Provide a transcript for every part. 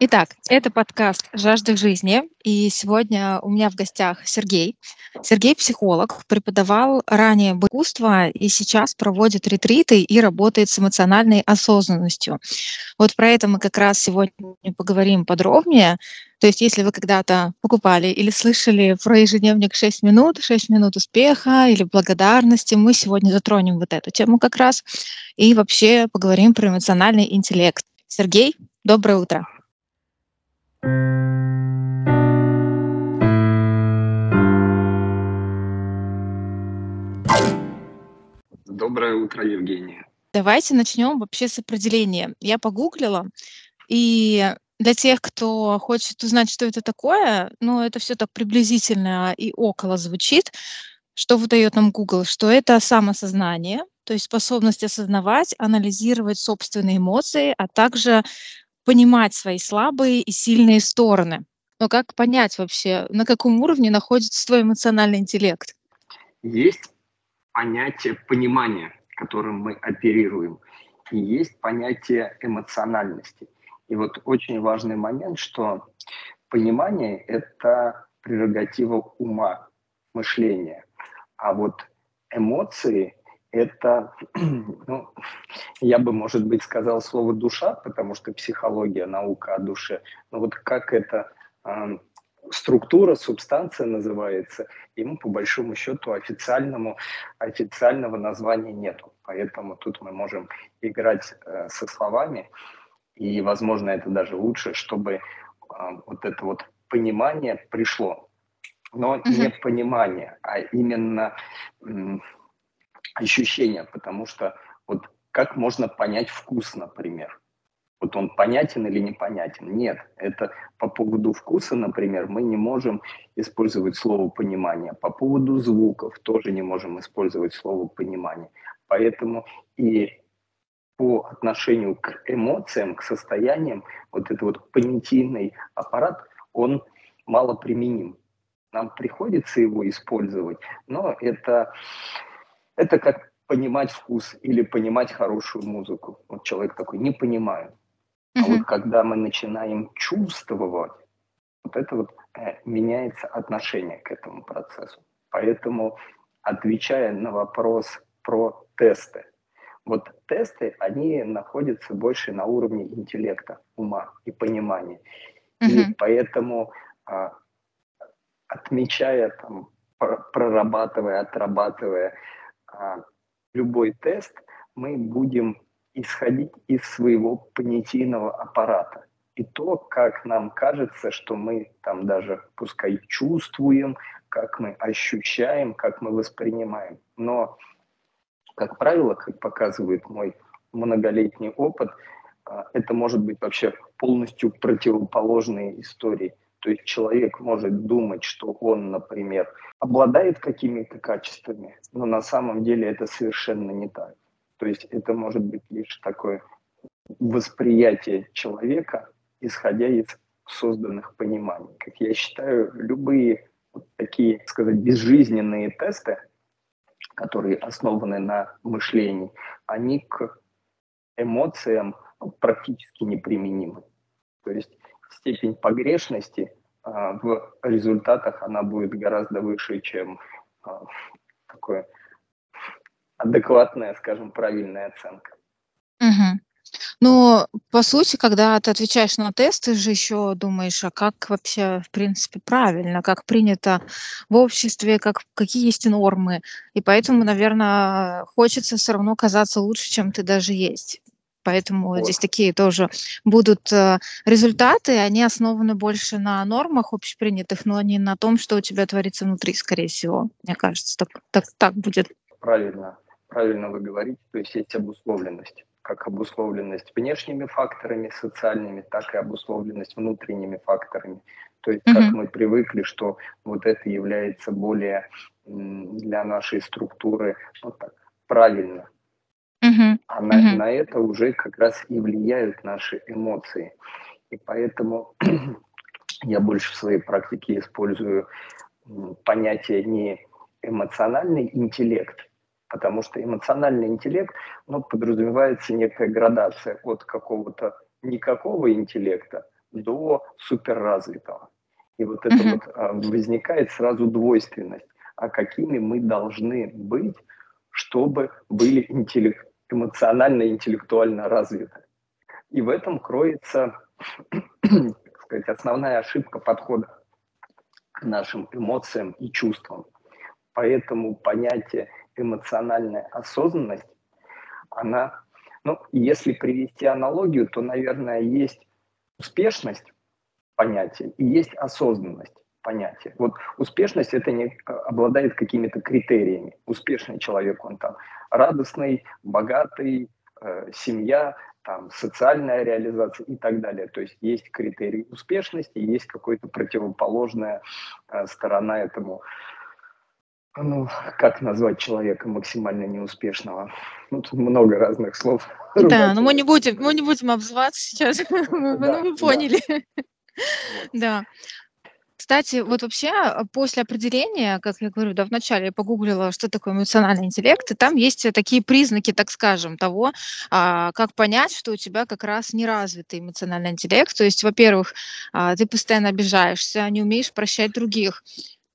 Итак, это подкаст «Жажда жизни», и сегодня у меня в гостях Сергей. Сергей – психолог, преподавал ранее искусство и сейчас проводит ретриты и работает с эмоциональной осознанностью. Вот про это мы как раз сегодня поговорим подробнее. То есть если вы когда-то покупали или слышали про ежедневник 6 минут, 6 минут успеха или благодарности, мы сегодня затронем вот эту тему как раз и вообще поговорим про эмоциональный интеллект. Сергей, доброе утро. Доброе утро, Евгения. Давайте начнем вообще с определения. Я погуглила, и для тех, кто хочет узнать, что это такое, ну, это все так приблизительно и около звучит. Что выдает нам Google? Что это самосознание, то есть способность осознавать, анализировать собственные эмоции, а также понимать свои слабые и сильные стороны. Но как понять вообще, на каком уровне находится твой эмоциональный интеллект? Есть понятие понимания, которым мы оперируем, и есть понятие эмоциональности. И вот очень важный момент, что понимание – это прерогатива ума, мышления, а вот эмоции это, ну, я бы, может быть, сказал слово душа, потому что психология, наука о душе. Но вот как эта э, структура, субстанция называется, ему по большому счету официальному, официального названия нету. Поэтому тут мы можем играть э, со словами, и, возможно, это даже лучше, чтобы э, вот это вот понимание пришло. Но mm-hmm. не понимание, а именно ощущения, потому что вот как можно понять вкус, например? Вот он понятен или непонятен? Нет, это по поводу вкуса, например, мы не можем использовать слово понимание. По поводу звуков тоже не можем использовать слово понимание. Поэтому и по отношению к эмоциям, к состояниям, вот этот вот понятийный аппарат, он мало применим. Нам приходится его использовать, но это это как понимать вкус или понимать хорошую музыку. Вот человек такой, не понимаю. А вот когда мы начинаем чувствовать, вот это вот э, меняется отношение к этому процессу. Поэтому, отвечая на вопрос про тесты, вот тесты, они находятся больше на уровне интеллекта, ума и понимания. Mm-hmm. И поэтому, а, отмечая, там, прорабатывая, отрабатывая любой тест, мы будем исходить из своего понятийного аппарата. И то, как нам кажется, что мы там даже пускай чувствуем, как мы ощущаем, как мы воспринимаем. Но, как правило, как показывает мой многолетний опыт, а, это может быть вообще полностью противоположные истории – то есть человек может думать, что он, например, обладает какими-то качествами, но на самом деле это совершенно не так. То есть это может быть лишь такое восприятие человека, исходя из созданных пониманий. Как я считаю, любые вот такие, сказать, безжизненные тесты, которые основаны на мышлении, они к эмоциям практически неприменимы. То есть степень погрешности а, в результатах она будет гораздо выше, чем а, такое адекватная, скажем, правильная оценка. Угу. Ну, по сути, когда ты отвечаешь на тест, ты же еще думаешь, а как вообще, в принципе, правильно, как принято в обществе, как, какие есть нормы. И поэтому, наверное, хочется все равно казаться лучше, чем ты даже есть. Поэтому вот. здесь такие тоже будут э, результаты, они основаны больше на нормах общепринятых, но не на том, что у тебя творится внутри, скорее всего. Мне кажется, так, так, так будет. Правильно, правильно вы говорите, то есть есть обусловленность как обусловленность внешними факторами социальными, так и обусловленность внутренними факторами. То есть, mm-hmm. как мы привыкли, что вот это является более для нашей структуры ну, так, правильно, Угу. А на, угу. на это уже как раз и влияют наши эмоции. И поэтому я больше в своей практике использую понятие не эмоциональный интеллект, потому что эмоциональный интеллект ну, подразумевается некая градация от какого-то никакого интеллекта до суперразвитого. И вот это mm-hmm. вот а, возникает сразу двойственность. А какими мы должны быть, чтобы были интеллект, эмоционально и интеллектуально развиты. И в этом кроется, сказать, основная ошибка подхода к нашим эмоциям и чувствам. Поэтому понятие эмоциональная осознанность, она, ну, если привести аналогию, то, наверное, есть успешность понятия и есть осознанность понятия. Вот успешность это не обладает какими-то критериями. Успешный человек, он там радостный, богатый, э, семья, там, социальная реализация и так далее. То есть есть критерии успешности, есть какая-то противоположная э, сторона этому. Ну, как назвать человека максимально неуспешного? Ну, тут много разных слов. Да, но мы не будем, мы не будем обзываться сейчас. Ну, вы поняли. Да. Кстати, вот вообще а, после определения, как я говорю, да, вначале я погуглила, что такое эмоциональный интеллект, и там есть э, такие признаки, так скажем, того, а, как понять, что у тебя как раз неразвитый эмоциональный интеллект. То есть, во-первых, а, ты постоянно обижаешься, не умеешь прощать других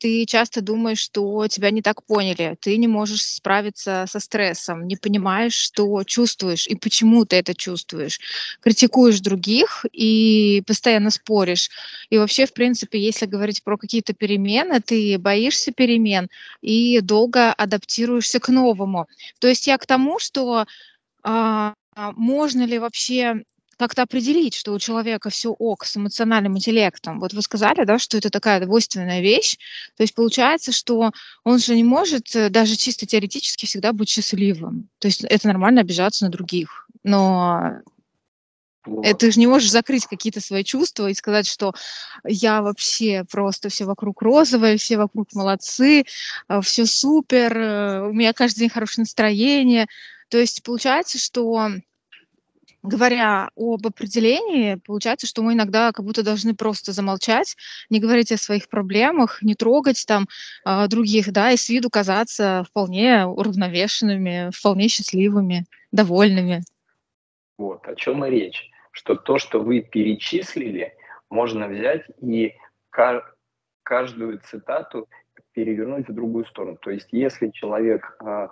ты часто думаешь, что тебя не так поняли, ты не можешь справиться со стрессом, не понимаешь, что чувствуешь и почему ты это чувствуешь, критикуешь других и постоянно споришь. И вообще, в принципе, если говорить про какие-то перемены, ты боишься перемен и долго адаптируешься к новому. То есть я к тому, что а, можно ли вообще как-то определить, что у человека все ок с эмоциональным интеллектом. Вот вы сказали, да, что это такая двойственная вещь. То есть получается, что он же не может э, даже чисто теоретически всегда быть счастливым. То есть это нормально обижаться на других. Но вот. Ты же не можешь закрыть какие-то свои чувства и сказать, что я вообще просто все вокруг розовое, все вокруг молодцы, э, все супер, э, у меня каждый день хорошее настроение. То есть получается, что говоря об определении, получается, что мы иногда как будто должны просто замолчать, не говорить о своих проблемах, не трогать там э, других, да, и с виду казаться вполне уравновешенными, вполне счастливыми, довольными. Вот, о чем и речь. Что то, что вы перечислили, можно взять и каждую цитату перевернуть в другую сторону. То есть, если человек э,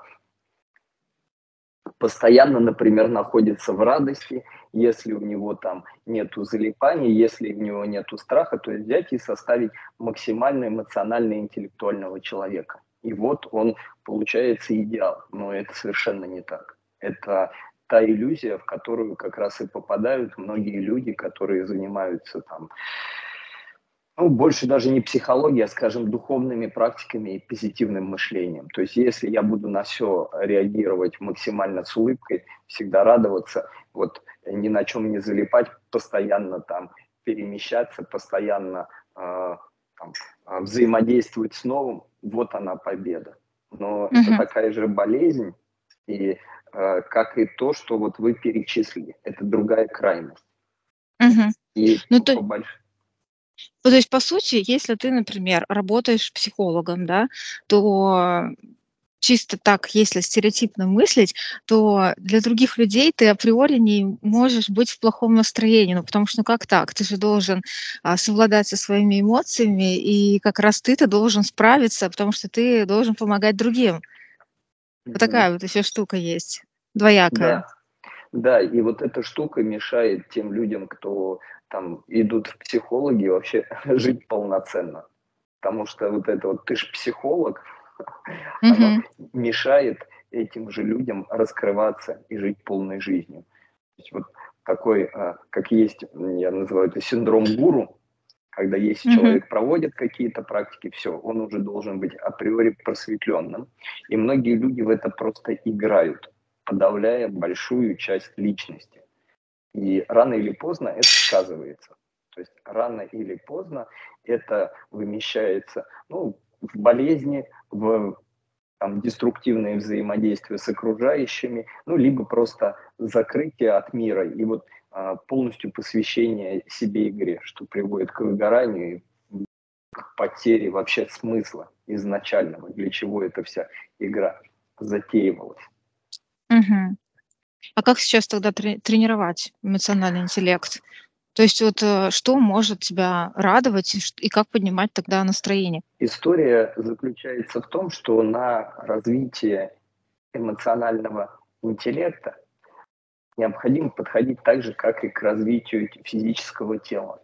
постоянно, например, находится в радости, если у него там нету залипания, если у него нету страха, то есть взять и составить максимально эмоционально интеллектуального человека. И вот он получается идеал, но это совершенно не так. Это та иллюзия, в которую как раз и попадают многие люди, которые занимаются там ну, больше даже не психологией, а, скажем, духовными практиками и позитивным мышлением. То есть если я буду на все реагировать максимально с улыбкой, всегда радоваться, вот ни на чем не залипать, постоянно там перемещаться, постоянно э, там, а, взаимодействовать с новым, вот она победа. Но uh-huh. это такая же болезнь, и э, как и то, что вот вы перечислили, это другая крайность. Uh-huh. И ну, по, то... Ну, то есть, по сути, если ты, например, работаешь психологом, да, то чисто так, если стереотипно мыслить, то для других людей ты априори не можешь быть в плохом настроении. Ну, потому что, ну как так? Ты же должен а, совладать со своими эмоциями, и как раз ты-то должен справиться, потому что ты должен помогать другим. Вот такая вот еще штука есть, двоякая. Да. да, и вот эта штука мешает тем людям, кто там идут в психологи вообще жить полноценно. Потому что вот это вот ты ж психолог, mm-hmm. оно мешает этим же людям раскрываться и жить полной жизнью. То есть вот такой, а, как есть, я называю это синдром гуру, когда если mm-hmm. человек проводит какие-то практики, все, он уже должен быть априори просветленным. И многие люди в это просто играют, подавляя большую часть личности. И рано или поздно это сказывается. То есть рано или поздно это вымещается ну, в болезни, в там, деструктивное взаимодействие с окружающими, ну, либо просто закрытие от мира и вот а, полностью посвящение себе игре, что приводит к выгоранию и к потере вообще смысла изначального, для чего эта вся игра затеивалась. Угу. А как сейчас тогда тренировать эмоциональный интеллект? То есть вот э, что может тебя радовать и, и как поднимать тогда настроение? История заключается в том, что на развитие эмоционального интеллекта необходимо подходить так же, как и к развитию физического тела.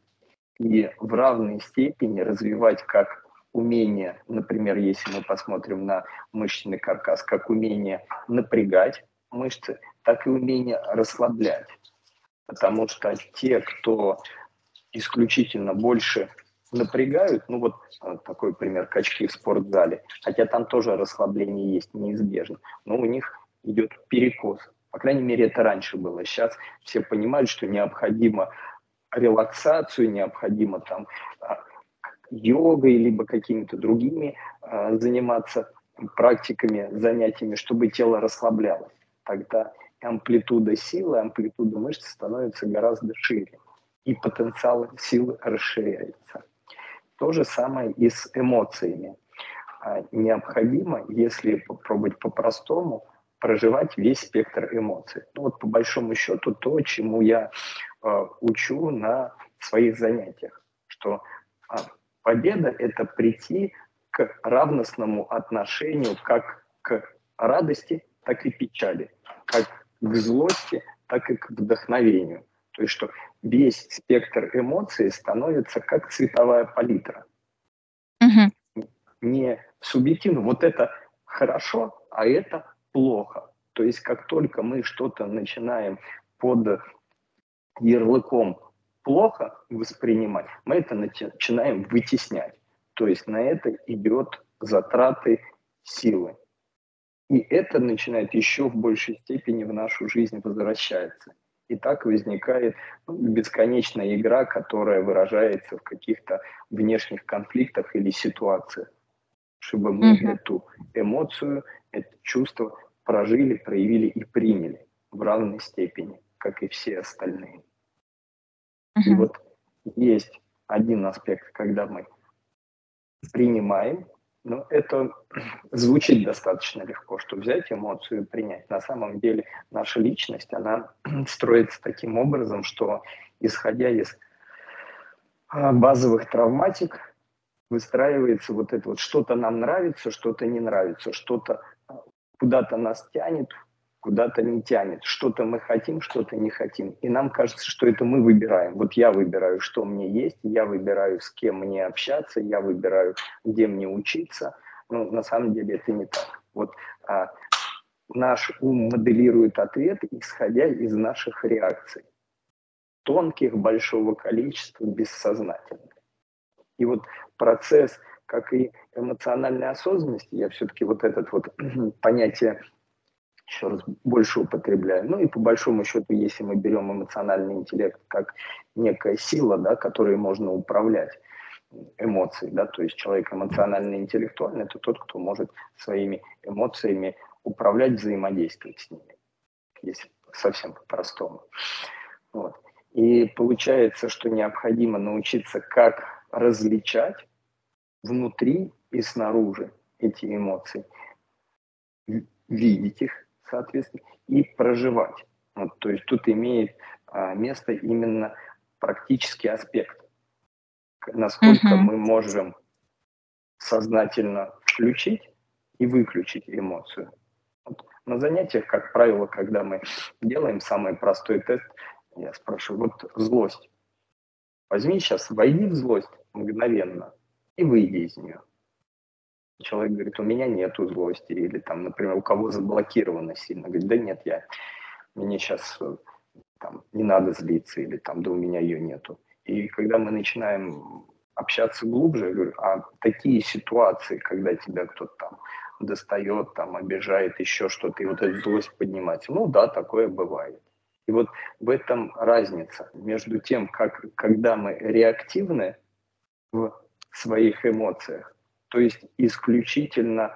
И в равной степени развивать как умение, например, если мы посмотрим на мышечный каркас, как умение напрягать мышцы, так и умение расслаблять. Потому что те, кто исключительно больше напрягают, ну вот э, такой пример, качки в спортзале, хотя там тоже расслабление есть неизбежно, но у них идет перекос. По крайней мере, это раньше было. Сейчас все понимают, что необходимо релаксацию, необходимо там а, йогой, либо какими-то другими а, заниматься практиками, занятиями, чтобы тело расслаблялось. Тогда амплитуда силы, амплитуда мышц становится гораздо шире, и потенциал силы расширяется. То же самое и с эмоциями. А, необходимо, если попробовать по-простому, проживать весь спектр эмоций. Ну, вот по большому счету то, чему я э, учу на своих занятиях, что э, победа – это прийти к равностному отношению как к радости, так и печали, как к злости, так и к вдохновению. То есть, что весь спектр эмоций становится как цветовая палитра. Угу. Не субъективно, вот это хорошо, а это плохо. То есть как только мы что-то начинаем под ярлыком плохо воспринимать, мы это начинаем вытеснять. То есть на это идет затраты силы. И это начинает еще в большей степени в нашу жизнь возвращаться. И так возникает ну, бесконечная игра, которая выражается в каких-то внешних конфликтах или ситуациях, чтобы мы mm-hmm. эту эмоцию, это чувство прожили, проявили и приняли в равной степени, как и все остальные. Uh-huh. И вот есть один аспект, когда мы принимаем, но это звучит достаточно легко, что взять эмоцию и принять. На самом деле наша личность, она строится таким образом, что исходя из а, базовых травматик, выстраивается вот это вот что-то нам нравится, что-то не нравится, что-то куда-то нас тянет, куда-то не тянет. Что-то мы хотим, что-то не хотим. И нам кажется, что это мы выбираем. Вот я выбираю, что мне есть, я выбираю, с кем мне общаться, я выбираю, где мне учиться. Но на самом деле это не так. Вот а, наш ум моделирует ответ, исходя из наших реакций. Тонких, большого количества, бессознательных. И вот процесс как и эмоциональной осознанности, я все-таки вот этот вот понятие еще раз больше употребляю. Ну и по большому счету, если мы берем эмоциональный интеллект как некая сила, да, которой можно управлять эмоцией, да, то есть человек эмоционально-интеллектуальный, это тот, кто может своими эмоциями управлять, взаимодействовать с ними, если совсем по-простому. Вот. И получается, что необходимо научиться как различать внутри и снаружи эти эмоции, видеть их, соответственно, и проживать. Вот, то есть тут имеет а, место именно практический аспект. Насколько uh-huh. мы можем сознательно включить и выключить эмоцию. Вот на занятиях, как правило, когда мы делаем самый простой тест, я спрашиваю, вот злость. Возьми сейчас, войди в злость мгновенно и выйди из нее. Человек говорит, у меня нету злости, или там, например, у кого заблокировано сильно, говорит, да нет, я, мне сейчас э, там, не надо злиться, или там, да у меня ее нету. И когда мы начинаем общаться глубже, я говорю, а такие ситуации, когда тебя кто-то там достает, там, обижает, еще что-то, и вот эту злость поднимать, ну да, такое бывает. И вот в этом разница между тем, как, когда мы реактивны в своих эмоциях, то есть исключительно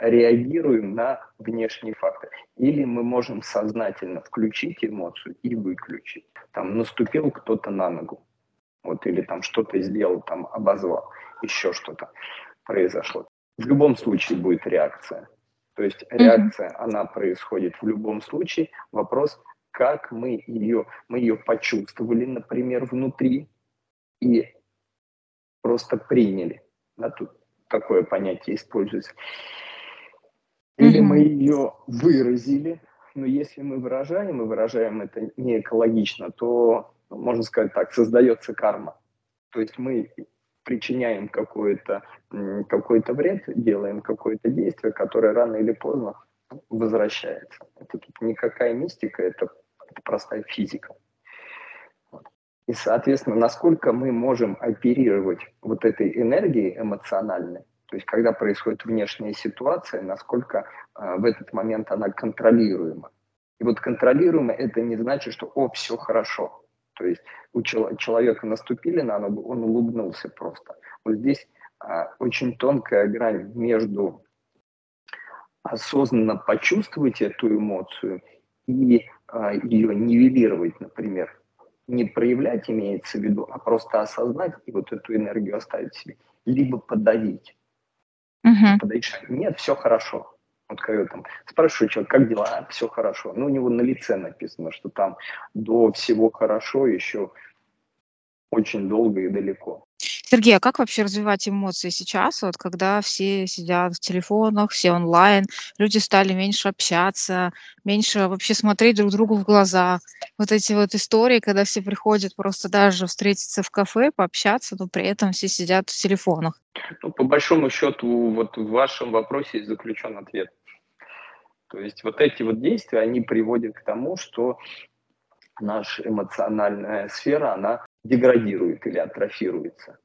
реагируем на внешние факторы. Или мы можем сознательно включить эмоцию и выключить. Там наступил кто-то на ногу, вот, или там что-то сделал, там обозвал, еще что-то произошло. В любом случае будет реакция. То есть реакция, mm-hmm. она происходит в любом случае. Вопрос, как мы ее, мы ее почувствовали, например, внутри, и просто приняли. Да, тут такое понятие используется. Или мы ее выразили, но если мы выражаем, и выражаем это не экологично, то, можно сказать так, создается карма. То есть мы причиняем какой-то какой вред, делаем какое-то действие, которое рано или поздно возвращается. Это тут никакая мистика, это простая физика. И, соответственно, насколько мы можем оперировать вот этой энергией эмоциональной, то есть когда происходит внешняя ситуация, насколько э, в этот момент она контролируема. И вот контролируемо это не значит, что «о, все хорошо». То есть у человека наступили на ногу, он улыбнулся просто. Вот здесь а, очень тонкая грань между осознанно почувствовать эту эмоцию и а, ее нивелировать, например. Не проявлять имеется в виду, а просто осознать и вот эту энергию оставить себе. Либо подавить. Угу. Подавить, нет, все хорошо. Вот когда там спрашиваю человека, как дела, а, все хорошо. Ну, у него на лице написано, что там до всего хорошо еще очень долго и далеко. Сергей, а как вообще развивать эмоции сейчас, вот когда все сидят в телефонах, все онлайн, люди стали меньше общаться, меньше вообще смотреть друг другу в глаза? Вот эти вот истории, когда все приходят просто даже встретиться в кафе, пообщаться, но при этом все сидят в телефонах. Ну, по большому счету, вот в вашем вопросе заключен ответ. То есть вот эти вот действия, они приводят к тому, что наша эмоциональная сфера, она деградирует или атрофируется.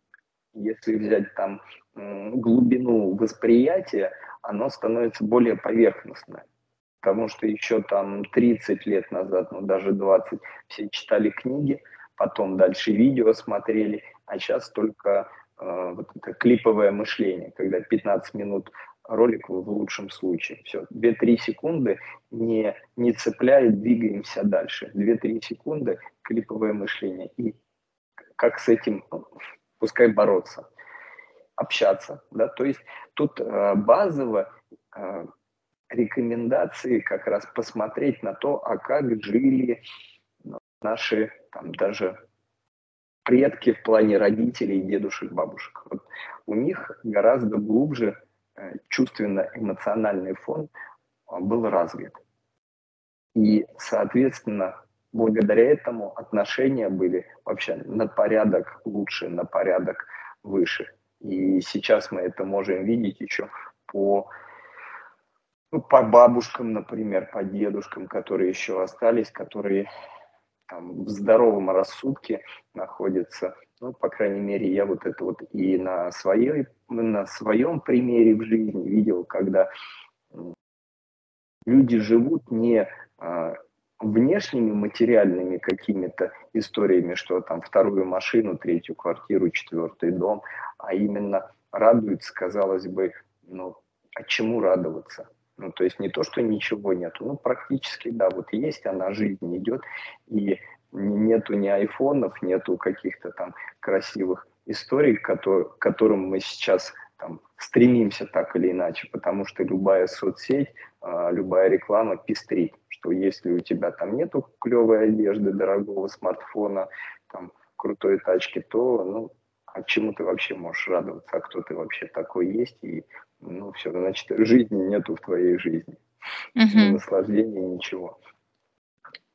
Если взять там глубину восприятия, оно становится более поверхностное. Потому что еще там 30 лет назад, ну даже 20, все читали книги, потом дальше видео смотрели, а сейчас только э, вот это клиповое мышление, когда 15 минут ролик в лучшем случае. Все, 2-3 секунды не, не цепляет, двигаемся дальше. 2-3 секунды клиповое мышление. И как с этим пускай бороться, общаться. Да? То есть тут э, базово э, рекомендации как раз посмотреть на то, а как жили ну, наши там даже предки в плане родителей, дедушек, бабушек. Вот у них гораздо глубже э, чувственно-эмоциональный фон э, был развит. И, соответственно, благодаря этому отношения были вообще на порядок лучше, на порядок выше. И сейчас мы это можем видеть еще по, ну, по бабушкам, например, по дедушкам, которые еще остались, которые там, в здоровом рассудке находятся. Ну, по крайней мере, я вот это вот и на, своей, на своем примере в жизни видел, когда люди живут не а, внешними материальными какими-то историями, что там вторую машину, третью квартиру, четвертый дом, а именно радуется, казалось бы, ну, а чему радоваться? Ну, то есть не то, что ничего нету, ну, практически, да, вот есть она, жизнь идет, и нету ни айфонов, нету каких-то там красивых историй, которые, к которым мы сейчас там, стремимся так или иначе, потому что любая соцсеть, а, любая реклама пестрит что если у тебя там нету клевой одежды, дорогого смартфона, там, крутой тачки, то, ну, а чему ты вообще можешь радоваться, а кто ты вообще такой есть, и, ну, все, значит, жизни нету в твоей жизни, uh-huh. ни наслаждения, ничего.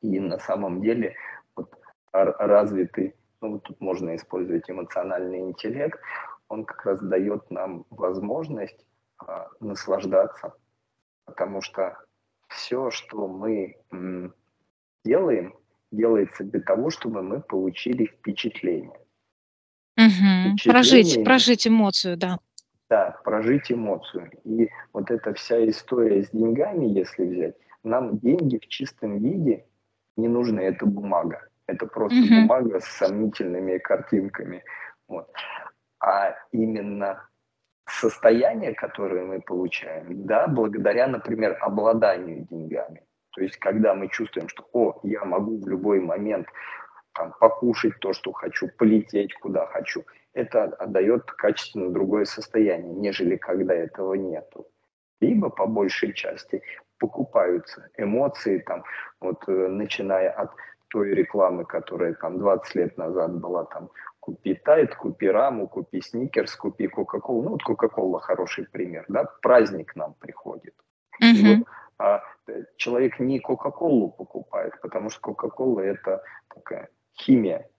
И на самом деле вот, развитый, ну, вот тут можно использовать эмоциональный интеллект, он как раз дает нам возможность а, наслаждаться, потому что все, что мы делаем, делается для того, чтобы мы получили впечатление. Угу. Впечатление прожить, прожить эмоцию, да. Да, прожить эмоцию. И вот эта вся история с деньгами, если взять, нам деньги в чистом виде не нужны, это бумага. Это просто угу. бумага с сомнительными картинками. Вот. А именно состояние, которое мы получаем, да, благодаря, например, обладанию деньгами. То есть, когда мы чувствуем, что, о, я могу в любой момент там, покушать то, что хочу, полететь куда хочу, это отдает качественно другое состояние, нежели когда этого нету. Либо, по большей части, покупаются эмоции, там, вот, э, начиная от той рекламы, которая там 20 лет назад была, там, купи Тайт, купи Раму, купи Сникерс, купи Кока-Колу. Ну, вот Кока-Кола хороший пример, да, праздник нам приходит. И вот, а, человек не Кока-Колу покупает, потому что Кока-Кола это такая химия,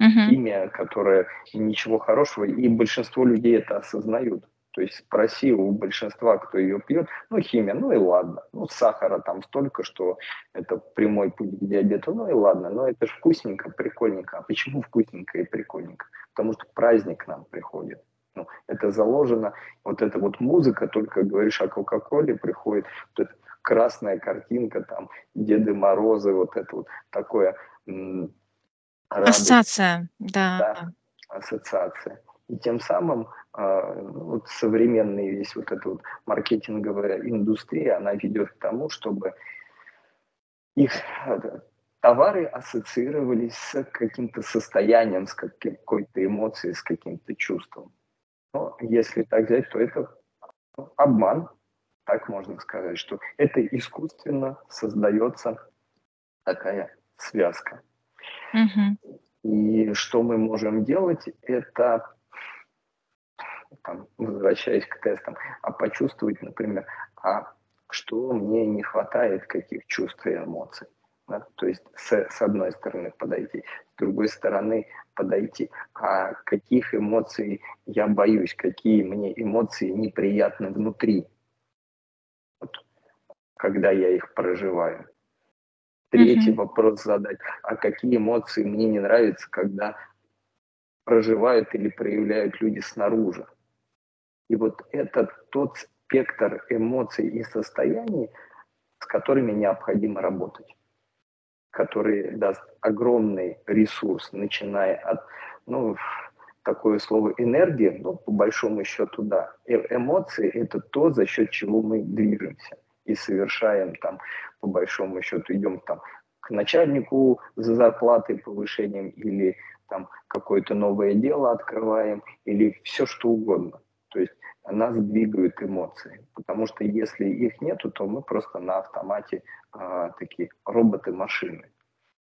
uh-huh. химия, которая ничего хорошего, и большинство людей это осознают. То есть спроси у большинства, кто ее пьет, ну, химия, ну и ладно. Ну, сахара там столько, что это прямой путь к диабету, ну и ладно. Но это же вкусненько, прикольненько. А почему вкусненько и прикольненько? Потому что праздник к нам приходит. Ну, это заложено, вот эта вот музыка, только говоришь о Кока-Коле, приходит вот эта красная картинка, там, Деды Морозы, вот это вот такое Радость. Ассоциация, да. да. Ассоциация. И тем самым э, вот современная весь вот эта вот маркетинговая индустрия, она ведет к тому, чтобы их э, товары ассоциировались с каким-то состоянием, с какой-то эмоцией, с каким-то чувством. Но если так взять, то это обман, так можно сказать, что это искусственно создается такая связка. И что мы можем делать, это, там, возвращаясь к тестам, а почувствовать, например, а что мне не хватает, каких чувств и эмоций. Да? То есть с, с одной стороны подойти, с другой стороны подойти, а каких эмоций я боюсь, какие мне эмоции неприятны внутри, вот, когда я их проживаю. Третий угу. вопрос задать, а какие эмоции мне не нравятся, когда проживают или проявляют люди снаружи. И вот это тот спектр эмоций и состояний, с которыми необходимо работать, который даст огромный ресурс, начиная от, ну, такое слово энергия, ну, по большому счету, да. Э эмоции – это то, за счет чего мы движемся и совершаем там, по большому счету, идем там к начальнику за зарплатой, повышением или там какое-то новое дело открываем или все что угодно. Нас двигают эмоции, потому что если их нету, то мы просто на автомате э, такие роботы-машины.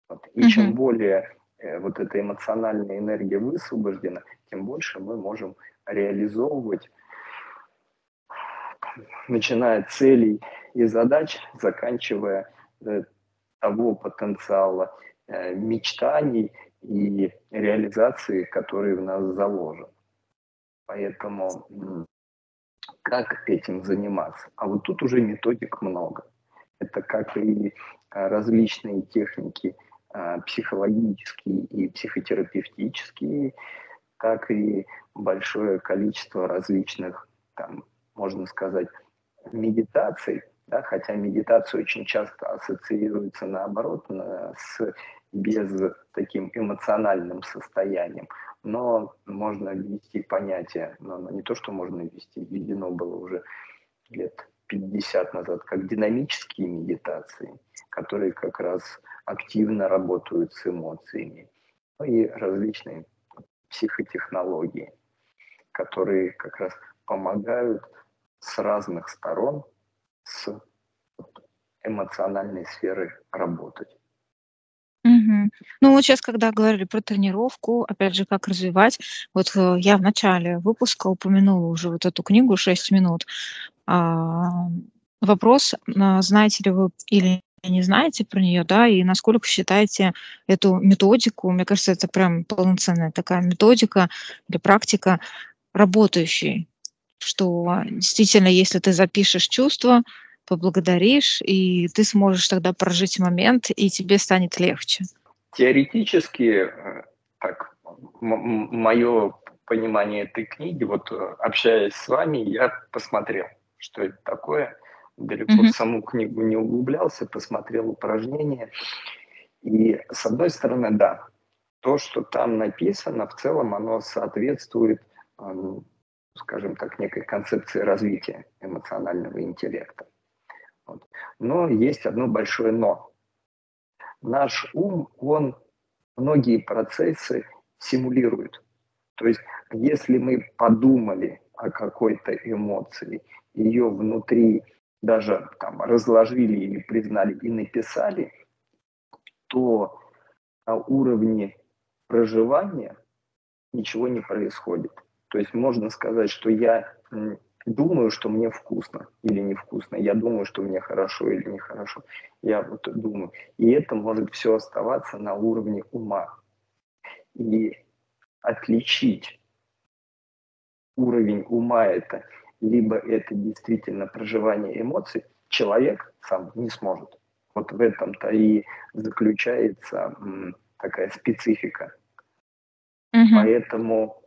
Вот. И mm-hmm. чем более э, вот эта эмоциональная энергия высвобождена, тем больше мы можем реализовывать начиная от целей и задач, заканчивая э, того потенциала э, мечтаний и реализации, которые в нас заложены. Поэтому как этим заниматься? А вот тут уже методик много. Это как и различные техники а, психологические и психотерапевтические, так и большое количество различных там, можно сказать, медитаций, да, хотя медитация очень часто ассоциируется наоборот на, с без таким эмоциональным состоянием, но можно ввести понятие, но не то, что можно ввести, введено было уже лет 50 назад, как динамические медитации, которые как раз активно работают с эмоциями, ну и различные психотехнологии, которые как раз помогают с разных сторон с эмоциональной сферы работать. Ну вот сейчас, когда говорили про тренировку, опять же, как развивать, вот э, я в начале выпуска упомянула уже вот эту книгу «6 минут». А, вопрос, а, знаете ли вы или не знаете про нее, да, и насколько считаете эту методику, мне кажется, это прям полноценная такая методика или практика работающей что действительно, если ты запишешь чувства, поблагодаришь, и ты сможешь тогда прожить момент, и тебе станет легче. Теоретически, э, так, мое понимание этой книги, вот э, общаясь с вами, я посмотрел, что это такое, далеко mm-hmm. в саму книгу не углублялся, посмотрел упражнения. И с одной стороны, да, то, что там написано, в целом оно соответствует скажем так, некой концепции развития эмоционального интеллекта. Вот. Но есть одно большое но. Наш ум, он многие процессы симулирует. То есть, если мы подумали о какой-то эмоции, ее внутри даже там разложили или признали и написали, то на уровне проживания ничего не происходит. То есть можно сказать, что я думаю, что мне вкусно или невкусно. Я думаю, что мне хорошо или нехорошо. Я вот думаю. И это может все оставаться на уровне ума. И отличить уровень ума это, либо это действительно проживание эмоций, человек сам не сможет. Вот в этом-то и заключается такая специфика. Угу. Поэтому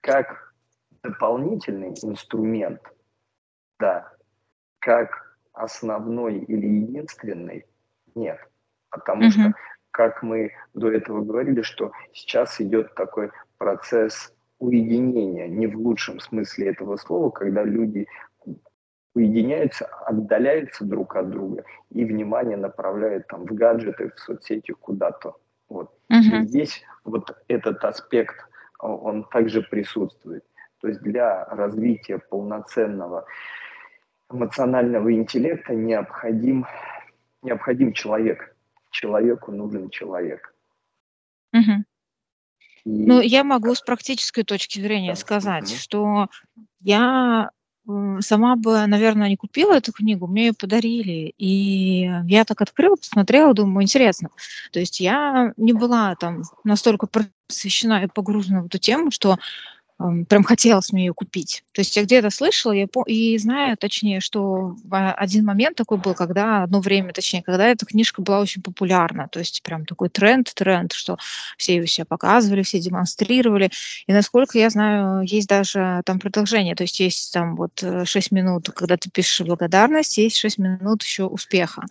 как дополнительный инструмент, да, как основной или единственный, нет. Потому угу. что, как мы до этого говорили, что сейчас идет такой процесс уединения, не в лучшем смысле этого слова, когда люди уединяются, отдаляются друг от друга и внимание направляют там в гаджеты, в соцсети куда-то. Вот. Uh-huh. И здесь вот этот аспект, он также присутствует. То есть для развития полноценного эмоционального интеллекта необходим, необходим человек. Человеку нужен человек. Угу. И... Ну, я могу с практической точки зрения да. сказать, угу. что я сама бы, наверное, не купила эту книгу, мне ее подарили. И я так открыла, посмотрела, думаю, интересно. То есть я не была там настолько просвещена и погружена в эту тему, что прям хотелось мне ее купить. То есть я где-то слышала я по... и знаю, точнее, что один момент такой был, когда, одно время, точнее, когда эта книжка была очень популярна. То есть прям такой тренд, тренд, что все ее себя показывали, все демонстрировали. И насколько я знаю, есть даже там продолжение. То есть есть там вот 6 э, минут, когда ты пишешь благодарность, есть 6 минут еще успеха.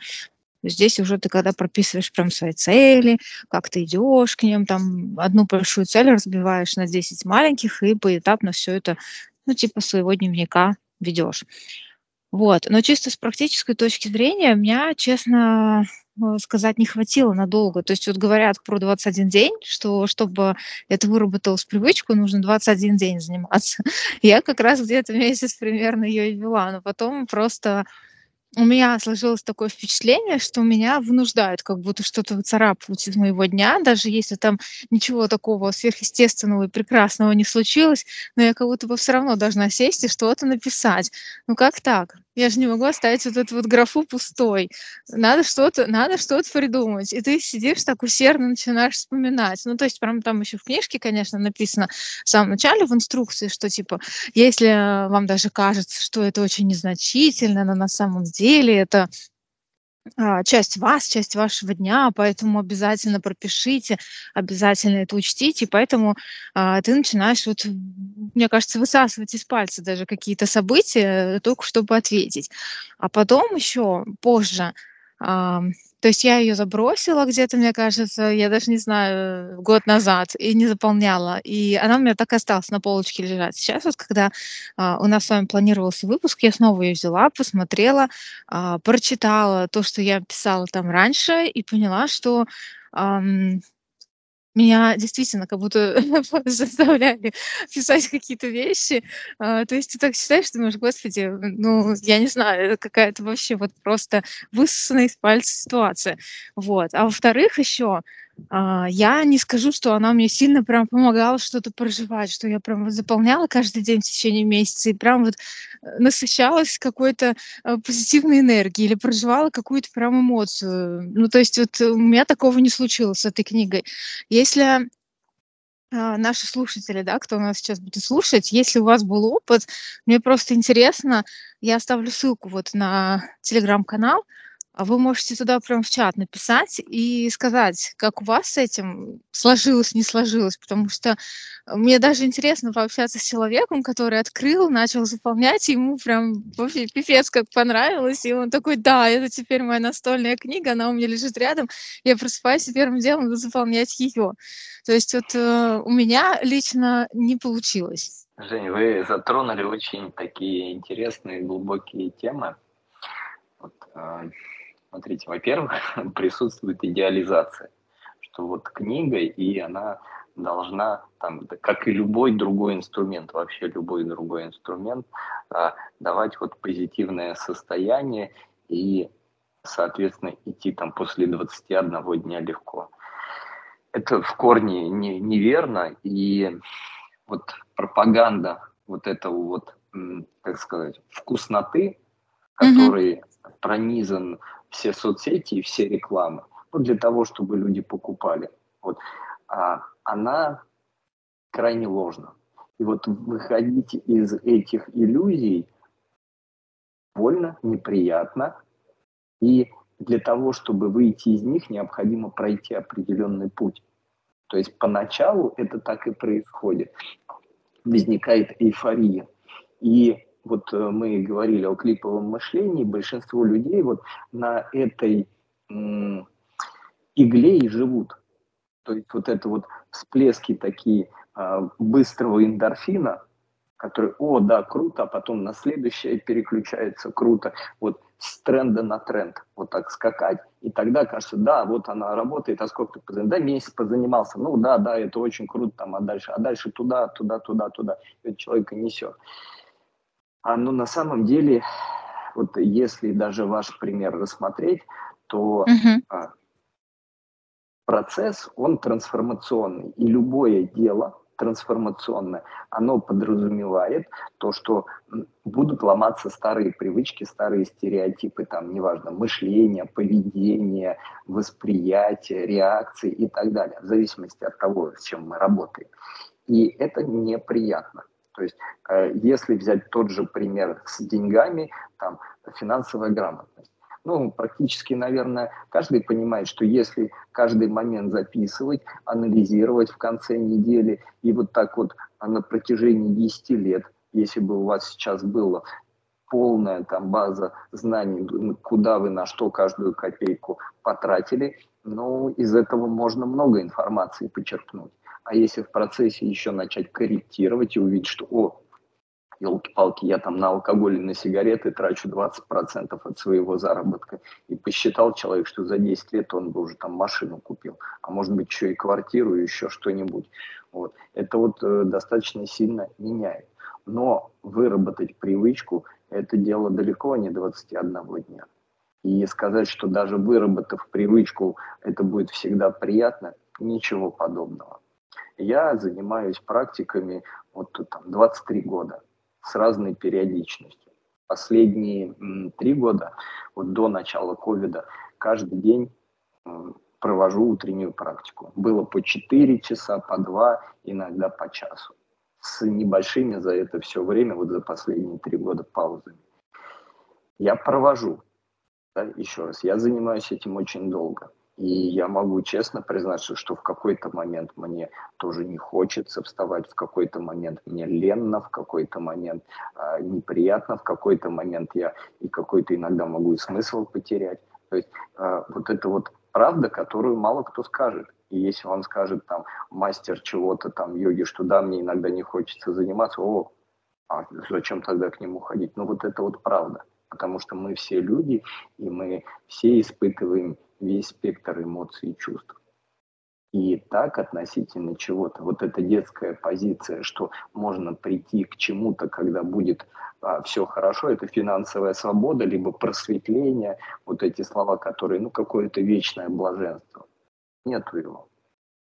Здесь уже ты когда прописываешь прям свои цели, как ты идешь к ним, там одну большую цель разбиваешь на 10 маленьких и поэтапно все это, ну, типа своего дневника ведешь. Вот. Но чисто с практической точки зрения, меня, честно э, сказать, не хватило надолго. То есть вот говорят про 21 день, что чтобы это выработалось привычку, нужно 21 день заниматься. Я как раз где-то месяц примерно ее и вела, но потом просто у меня сложилось такое впечатление, что меня вынуждают как будто что-то выцарапывать из моего дня, даже если там ничего такого сверхъестественного и прекрасного не случилось, но я как будто бы все равно должна сесть и что-то написать. Ну как так? Я же не могу оставить вот эту вот графу пустой. Надо что-то, надо что-то придумать. И ты сидишь так усердно начинаешь вспоминать. Ну, то есть, прям там еще в книжке, конечно, написано в самом начале в инструкции, что типа, если вам даже кажется, что это очень незначительно, но на самом деле это а, часть вас, часть вашего дня, поэтому обязательно пропишите, обязательно это учтите, поэтому а, ты начинаешь, вот, мне кажется, высасывать из пальца даже какие-то события, только чтобы ответить. А потом еще позже а, то есть я ее забросила где-то, мне кажется, я даже не знаю, год назад и не заполняла. И она у меня так и осталась на полочке лежать. Сейчас вот, когда а, у нас с вами планировался выпуск, я снова ее взяла, посмотрела, а, прочитала то, что я писала там раньше, и поняла, что ам, меня действительно как будто заставляли писать какие-то вещи. А, то есть ты так считаешь, думаешь, господи, ну, я не знаю, это какая-то вообще вот просто высосанная из пальца ситуация. Вот. А во-вторых, еще а, я не скажу, что она мне сильно прям помогала что-то проживать, что я прям вот заполняла каждый день в течение месяца и прям вот э, насыщалась какой-то э, позитивной энергией или проживала какую-то прям эмоцию. Ну, то есть вот у меня такого не случилось с этой книгой. Если а, наши слушатели, да, кто нас сейчас будет слушать, если у вас был опыт, мне просто интересно, я оставлю ссылку вот на телеграм-канал, а вы можете туда прям в чат написать и сказать, как у вас с этим сложилось, не сложилось, потому что мне даже интересно пообщаться с человеком, который открыл, начал заполнять, ему прям вообще пипец как понравилось, и он такой, да, это теперь моя настольная книга, она у меня лежит рядом, я просыпаюсь и первым делом буду заполнять ее. То есть вот э, у меня лично не получилось. Жень, вы затронули очень такие интересные, глубокие темы. Вот, э, Смотрите, во-первых, присутствует идеализация, что вот книга, и она должна, там, как и любой другой инструмент, вообще любой другой инструмент, а, давать вот позитивное состояние и, соответственно, идти там после 21 дня легко. Это в корне не, неверно, и вот пропаганда вот этого вот, как сказать, вкусноты, который mm-hmm. пронизан все соцсети и все рекламы, ну, для того, чтобы люди покупали. Вот, а, она крайне ложна. И вот выходить из этих иллюзий больно, неприятно. И для того, чтобы выйти из них, необходимо пройти определенный путь. То есть поначалу это так и происходит. Возникает эйфория. И вот э, мы говорили о клиповом мышлении, большинство людей вот на этой игле и живут. То есть вот это вот всплески такие а, быстрого эндорфина, который, о, да, круто, а потом на следующее переключается круто. Вот с тренда на тренд, вот так скакать, и тогда кажется, да, вот она работает, а сколько ты позанимался? Да, месяц позанимался, ну да, да, это очень круто, там, а дальше, а дальше туда, туда, туда, туда, и человека несет. А, ну, на самом деле, вот если даже ваш пример рассмотреть, то uh-huh. а, процесс, он трансформационный. И любое дело трансформационное, оно подразумевает то, что будут ломаться старые привычки, старые стереотипы, там, неважно, мышление, поведение, восприятие, реакции и так далее, в зависимости от того, с чем мы работаем. И это неприятно. То есть, э, если взять тот же пример с деньгами, там, финансовая грамотность ну, практически, наверное, каждый понимает, что если каждый момент записывать, анализировать в конце недели, и вот так вот на протяжении 10 лет, если бы у вас сейчас было полная там база знаний, куда вы на что каждую копейку потратили, ну, из этого можно много информации почерпнуть. А если в процессе еще начать корректировать и увидеть, что, о, елки-палки, я там на алкоголь и на сигареты трачу 20% от своего заработка. И посчитал человек, что за 10 лет он бы уже там машину купил, а может быть еще и квартиру, еще что-нибудь. Вот. Это вот э, достаточно сильно меняет. Но выработать привычку – это дело далеко не 21 дня. И сказать, что даже выработав привычку, это будет всегда приятно, ничего подобного. Я занимаюсь практиками вот там 23 года с разной периодичностью. Последние три года, вот до начала ковида, каждый день провожу утреннюю практику. Было по 4 часа, по 2, иногда по часу. С небольшими за это все время, вот за последние три года паузами. Я провожу, да, еще раз, я занимаюсь этим очень долго. И я могу честно признаться, что в какой-то момент мне тоже не хочется вставать, в какой-то момент мне ленно, в какой-то момент э, неприятно, в какой-то момент я и какой-то иногда могу и смысл потерять. То есть э, вот это вот правда, которую мало кто скажет. И если он скажет там мастер чего-то там йоги, что да, мне иногда не хочется заниматься, о, а зачем тогда к нему ходить? Ну вот это вот правда, потому что мы все люди, и мы все испытываем весь спектр эмоций и чувств. И так относительно чего-то, вот эта детская позиция, что можно прийти к чему-то, когда будет а, все хорошо, это финансовая свобода, либо просветление, вот эти слова, которые, ну, какое-то вечное блаженство. Нету его.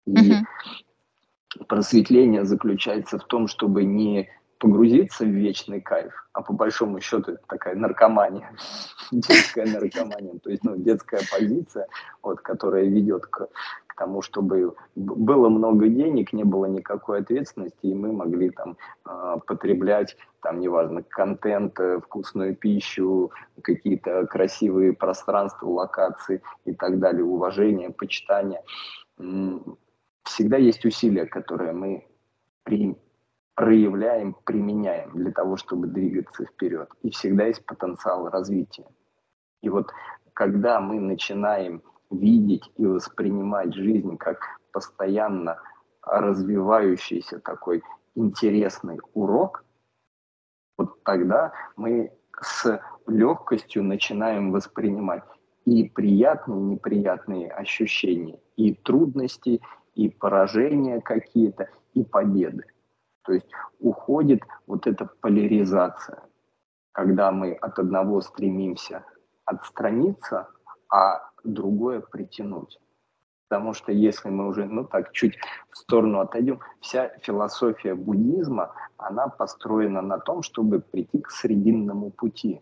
И uh-huh. просветление заключается в том, чтобы не погрузиться в вечный кайф, а по большому счету это такая наркомания, детская наркомания, то есть ну, детская позиция, вот, которая ведет к, к тому, чтобы было много денег, не было никакой ответственности, и мы могли там э, потреблять, там, неважно, контент, э, вкусную пищу, какие-то красивые пространства, локации и так далее, уважение, почитание. Всегда есть усилия, которые мы примем проявляем, применяем для того, чтобы двигаться вперед. И всегда есть потенциал развития. И вот когда мы начинаем видеть и воспринимать жизнь как постоянно развивающийся такой интересный урок, вот тогда мы с легкостью начинаем воспринимать и приятные, и неприятные ощущения, и трудности, и поражения какие-то, и победы. То есть уходит вот эта поляризация, когда мы от одного стремимся отстраниться, а другое притянуть. Потому что если мы уже, ну так, чуть в сторону отойдем, вся философия буддизма, она построена на том, чтобы прийти к срединному пути.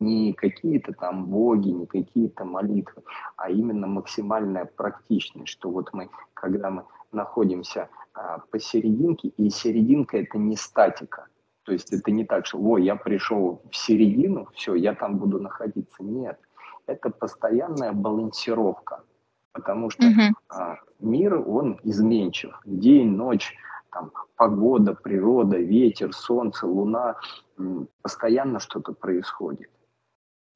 Не какие-то там боги, не какие-то молитвы, а именно максимальная практичность, что вот мы, когда мы находимся а, посерединке, и серединка это не статика, то есть это не так, что, ой, я пришел в середину, все, я там буду находиться. Нет, это постоянная балансировка потому что угу. а, мир, он изменчив. День, ночь, там, погода, природа, ветер, солнце, луна, постоянно что-то происходит.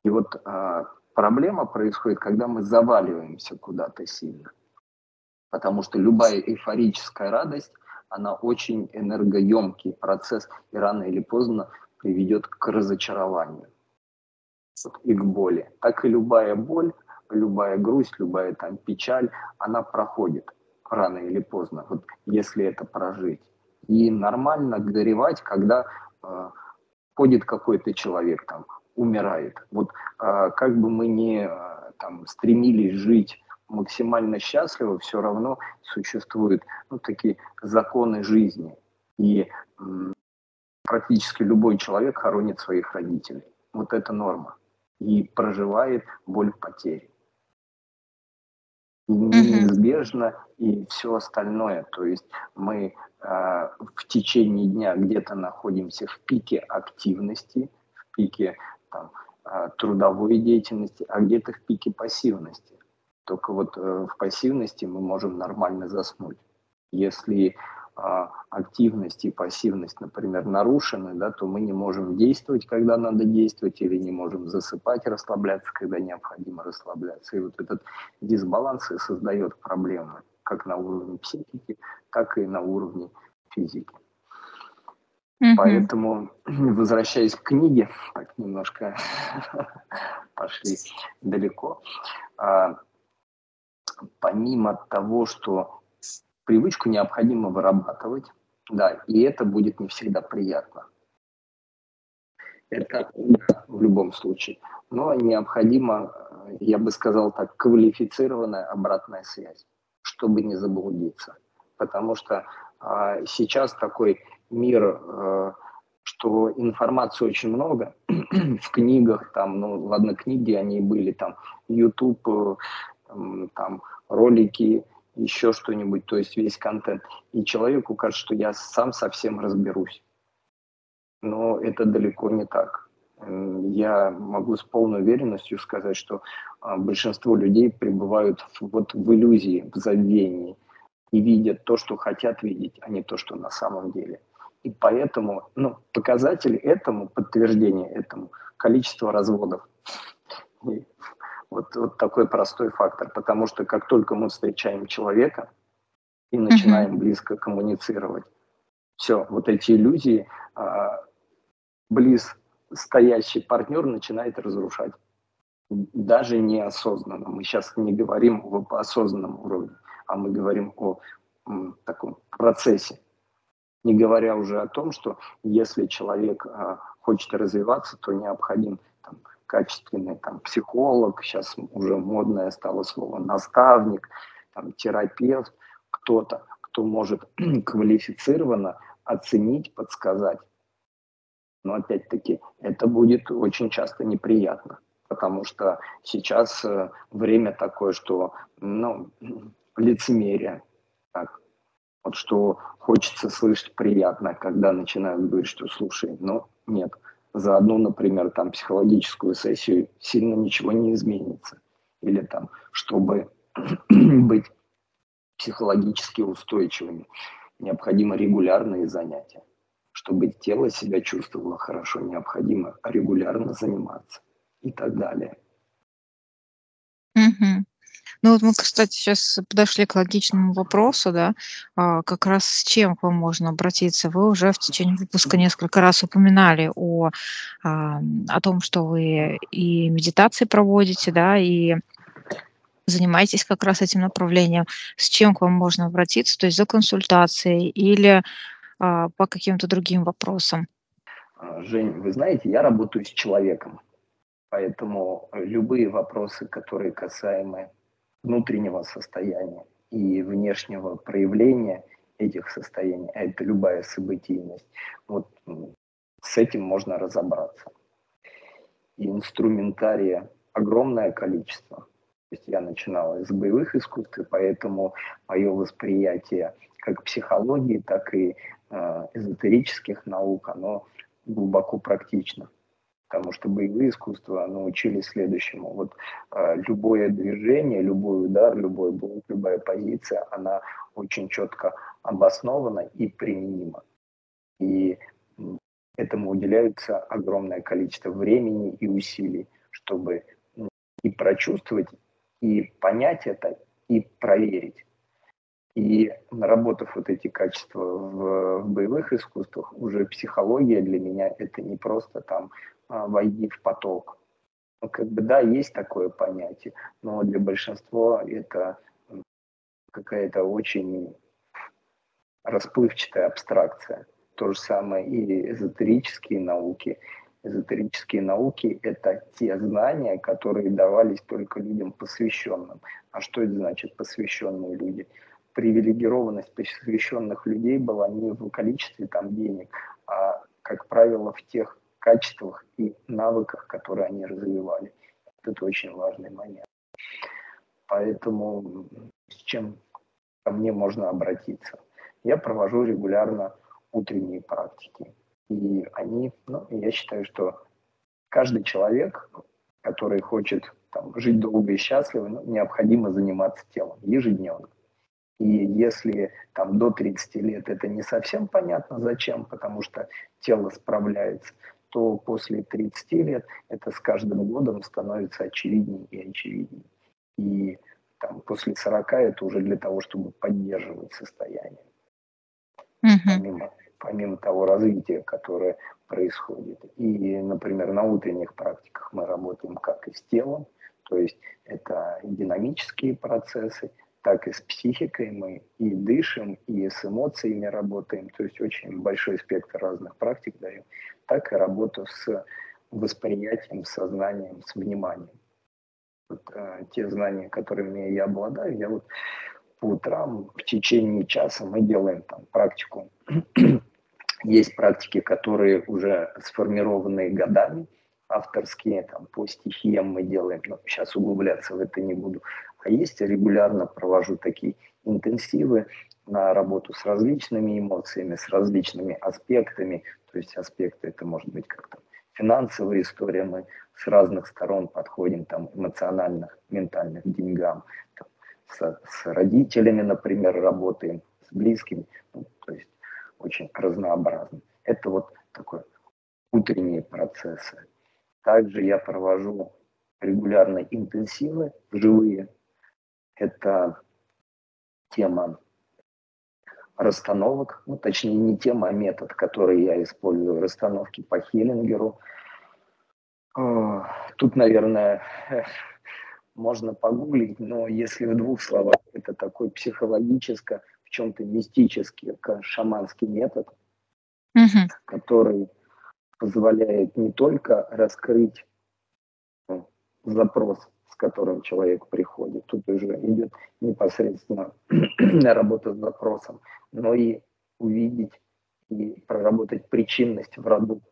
И вот а, проблема происходит, когда мы заваливаемся куда-то сильно. Потому что любая эйфорическая радость, она очень энергоемкий процесс, и рано или поздно приведет к разочарованию и к боли. Так и любая боль, любая грусть, любая там печаль, она проходит рано или поздно, вот если это прожить. И нормально горевать, когда э, ходит какой-то человек, там, умирает. Вот э, как бы мы ни э, там, стремились жить максимально счастливо, все равно существуют ну, такие законы жизни. И э, практически любой человек хоронит своих родителей. Вот это норма. И проживает боль потери неизбежно и все остальное. То есть мы э, в течение дня где-то находимся в пике активности, в пике там, э, трудовой деятельности, а где-то в пике пассивности. Только вот э, в пассивности мы можем нормально заснуть. Если а, активность и пассивность, например, нарушены, да, то мы не можем действовать, когда надо действовать, или не можем засыпать, расслабляться, когда необходимо расслабляться. И вот этот дисбаланс и создает проблемы как на уровне психики, так и на уровне физики. Mm-hmm. Поэтому, возвращаясь к книге, так немножко пошли далеко, а, помимо того, что Привычку необходимо вырабатывать, да, и это будет не всегда приятно. Это в любом случае. Но необходимо, я бы сказал так, квалифицированная обратная связь, чтобы не заблудиться. Потому что а, сейчас такой мир, а, что информации очень много в книгах, там, ну, ладно, книги они были, там, YouTube, э, там, ролики, еще что-нибудь, то есть весь контент. И человеку кажется, что я сам совсем разберусь. Но это далеко не так. Я могу с полной уверенностью сказать, что а, большинство людей пребывают вот в иллюзии, в забвении и видят то, что хотят видеть, а не то, что на самом деле. И поэтому ну, показатель этому, подтверждение этому, количество разводов. Вот, вот такой простой фактор, потому что как только мы встречаем человека и начинаем mm-hmm. близко коммуницировать, все, вот эти иллюзии а, близ стоящий партнер начинает разрушать. Даже неосознанно. Мы сейчас не говорим об осознанном уровне, а мы говорим о м, таком процессе. Не говоря уже о том, что если человек а, хочет развиваться, то необходим качественный там, психолог, сейчас уже модное стало слово наставник, там, терапевт, кто-то, кто может квалифицированно оценить, подсказать. Но опять-таки это будет очень часто неприятно, потому что сейчас э, время такое, что ну, лицемерие. Так. Вот что хочется слышать приятно, когда начинают говорить, что слушай, ну нет, за одну, например, там психологическую сессию сильно ничего не изменится. Или там, чтобы быть психологически устойчивыми, необходимо регулярные занятия. Чтобы тело себя чувствовало хорошо, необходимо регулярно заниматься и так далее. Ну вот мы, кстати, сейчас подошли к логичному вопросу, да, а, как раз с чем к вам можно обратиться. Вы уже в течение выпуска несколько раз упоминали о, а, о том, что вы и медитации проводите, да, и занимаетесь как раз этим направлением, с чем к вам можно обратиться, то есть за консультацией или а, по каким-то другим вопросам? А, Жень, вы знаете, я работаю с человеком, поэтому любые вопросы, которые касаемы внутреннего состояния и внешнего проявления этих состояний, а это любая событийность, вот с этим можно разобраться. И инструментария огромное количество. То есть я начинал из боевых искусств, и поэтому мое восприятие как психологии, так и э, эзотерических наук, оно глубоко практично. Потому что боевые искусства научили следующему. Вот э, любое движение, любой удар, любой блок, любая позиция, она очень четко обоснована и применима. И этому уделяется огромное количество времени и усилий, чтобы и прочувствовать, и понять это, и проверить. И наработав вот эти качества в, в боевых искусствах, уже психология для меня это не просто там войди в поток. Ну, как бы да, есть такое понятие, но для большинства это какая-то очень расплывчатая абстракция. То же самое и эзотерические науки. Эзотерические науки – это те знания, которые давались только людям посвященным. А что это значит посвященные люди? Привилегированность посвященных людей была не в количестве там денег, а, как правило, в тех качествах и навыках, которые они развивали. Это очень важный момент. Поэтому с чем ко мне можно обратиться? Я провожу регулярно утренние практики. И они, ну, я считаю, что каждый человек, который хочет там, жить долго и счастливо, ну, необходимо заниматься телом ежедневно. И если там до 30 лет это не совсем понятно зачем, потому что тело справляется, то после 30 лет это с каждым годом становится очевиднее и очевиднее. И там, после 40 это уже для того, чтобы поддерживать состояние. Угу. Помимо помимо того развития, которое происходит. И, например, на утренних практиках мы работаем как и с телом, то есть это динамические процессы, так и с психикой мы и дышим, и с эмоциями работаем, то есть очень большой спектр разных практик даем, так и работу с восприятием, сознанием, с вниманием. Вот, э, те знания, которыми я обладаю, я вот по утрам в течение часа мы делаем там практику. Есть практики, которые уже сформированы годами, авторские, там, по стихиям мы делаем, но сейчас углубляться в это не буду. А есть, регулярно провожу такие интенсивы на работу с различными эмоциями, с различными аспектами. То есть аспекты это может быть как-то финансовая история, мы с разных сторон подходим, там, эмоциональных, ментальных, деньгам, там, с, с родителями, например, работаем, с близкими. Ну, то есть очень разнообразны. Это вот такой утренние процессы. Также я провожу регулярно интенсивы живые. Это тема расстановок, ну, точнее не тема, а метод, который я использую, расстановки по Хиллингеру. Тут, наверное, можно погуглить, но если в двух словах, это такой психологическо чем-то мистический, шаманский метод, угу. который позволяет не только раскрыть ну, запрос, с которым человек приходит, тут уже идет непосредственно работа с запросом, но и увидеть и проработать причинность в роду.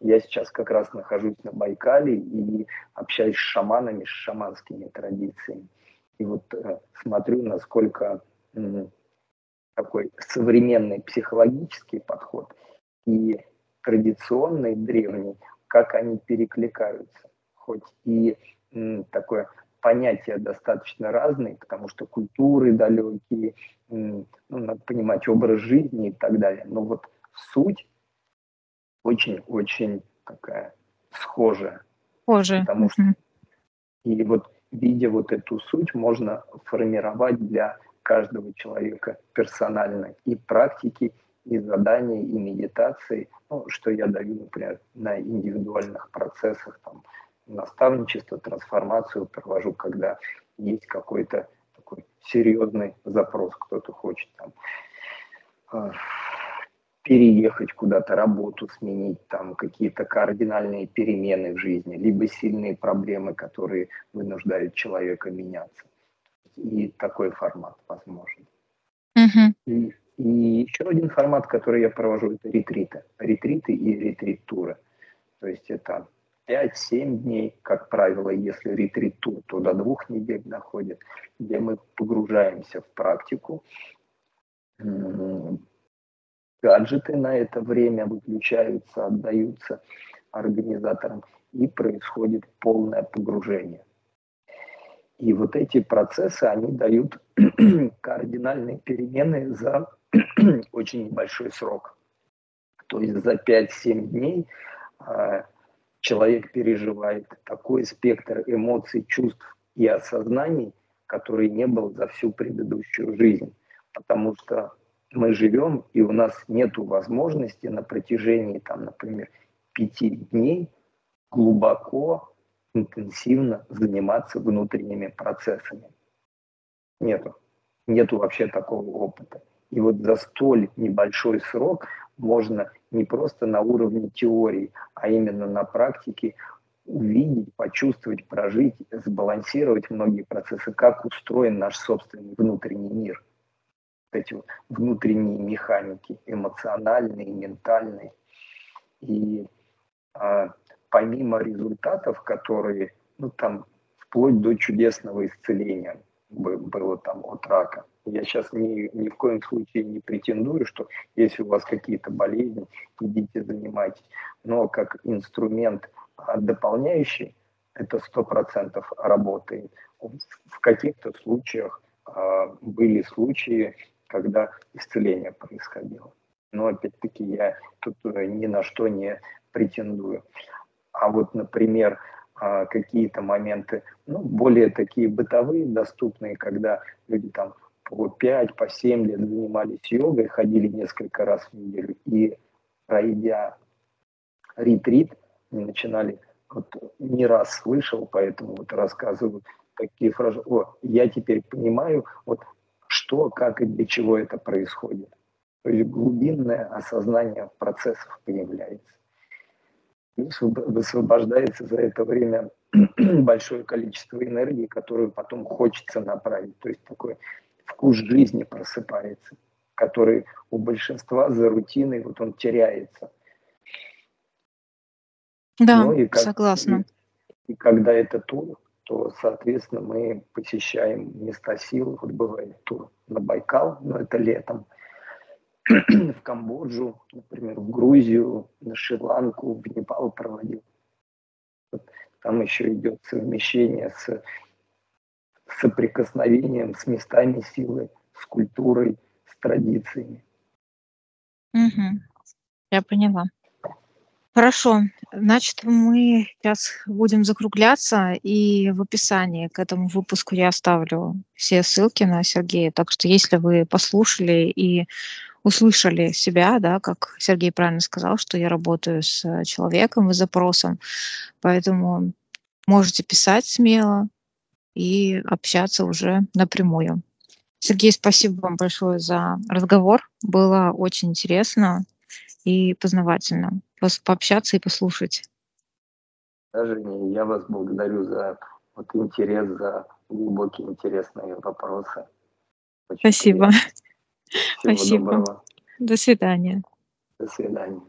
Я сейчас как раз нахожусь на Байкале и общаюсь с шаманами, с шаманскими традициями. И вот э, смотрю, насколько такой современный психологический подход и традиционный древний, как они перекликаются. Хоть и такое понятие достаточно разные, потому что культуры далекие, ну, надо понимать образ жизни и так далее. Но вот суть очень-очень такая схожая. Схожая. Потому что и вот видя вот эту суть, можно формировать для каждого человека персонально и практики, и задания, и медитации, ну, что я даю, например, на индивидуальных процессах, там, наставничество, трансформацию провожу, когда есть какой-то такой серьезный запрос, кто-то хочет там а, переехать куда-то, работу сменить, там какие-то кардинальные перемены в жизни, либо сильные проблемы, которые вынуждают человека меняться. И такой формат возможен. Uh-huh. И, и еще один формат, который я провожу, это ретриты. Ретриты и ретрит-туры. То есть это 5-7 дней, как правило, если ретрит-тур, то до двух недель доходит, где мы погружаемся в практику, гаджеты на это время выключаются, отдаются организаторам, и происходит полное погружение. И вот эти процессы, они дают кардинальные перемены за очень небольшой срок. То есть за 5-7 дней э, человек переживает такой спектр эмоций, чувств и осознаний, который не был за всю предыдущую жизнь. Потому что мы живем, и у нас нет возможности на протяжении, там, например, пяти дней глубоко, интенсивно заниматься внутренними процессами. Нету. Нету вообще такого опыта. И вот за столь небольшой срок можно не просто на уровне теории, а именно на практике увидеть, почувствовать, прожить, сбалансировать многие процессы, как устроен наш собственный внутренний мир – эти вот внутренние механики, эмоциональные, ментальные. И а, помимо результатов, которые, ну там, вплоть до чудесного исцеления было там от рака. Я сейчас ни, ни в коем случае не претендую, что если у вас какие-то болезни, идите занимайтесь. Но как инструмент а, дополняющий, это сто процентов работает. В каких-то случаях э, были случаи, когда исцеление происходило. Но опять-таки я тут э, ни на что не претендую. А вот, например, а, какие-то моменты, ну, более такие бытовые, доступные, когда люди там по 5, по 7 лет занимались йогой, ходили несколько раз в неделю, и пройдя ретрит, начинали, вот не раз слышал, поэтому вот рассказываю такие фразы, о, я теперь понимаю, вот что, как и для чего это происходит. То есть глубинное осознание процессов появляется. И высвобождается за это время большое количество энергии, которую потом хочется направить. То есть такой вкус жизни просыпается, который у большинства за рутиной вот он теряется. Да, ну, и как, согласна. И, и когда это тур, то, соответственно, мы посещаем места силы. Вот бывает тур на Байкал, но это летом, в Камбоджу, например, в Грузию, на Шри-Ланку, в Непал проводил. Вот там еще идет совмещение с соприкосновением с местами силы, с культурой, с традициями. Угу. Я поняла. Хорошо. Значит, мы сейчас будем закругляться, и в описании к этому выпуску я оставлю все ссылки на Сергея. Так что если вы послушали и услышали себя, да, как Сергей правильно сказал, что я работаю с человеком и запросом, поэтому можете писать смело и общаться уже напрямую. Сергей, спасибо вам большое за разговор. Было очень интересно и познавательно пообщаться и послушать. Даже не, я вас благодарю за вот интерес, за глубокие интересные вопросы. Очень Спасибо. Спасибо. Доброго. До свидания. До свидания.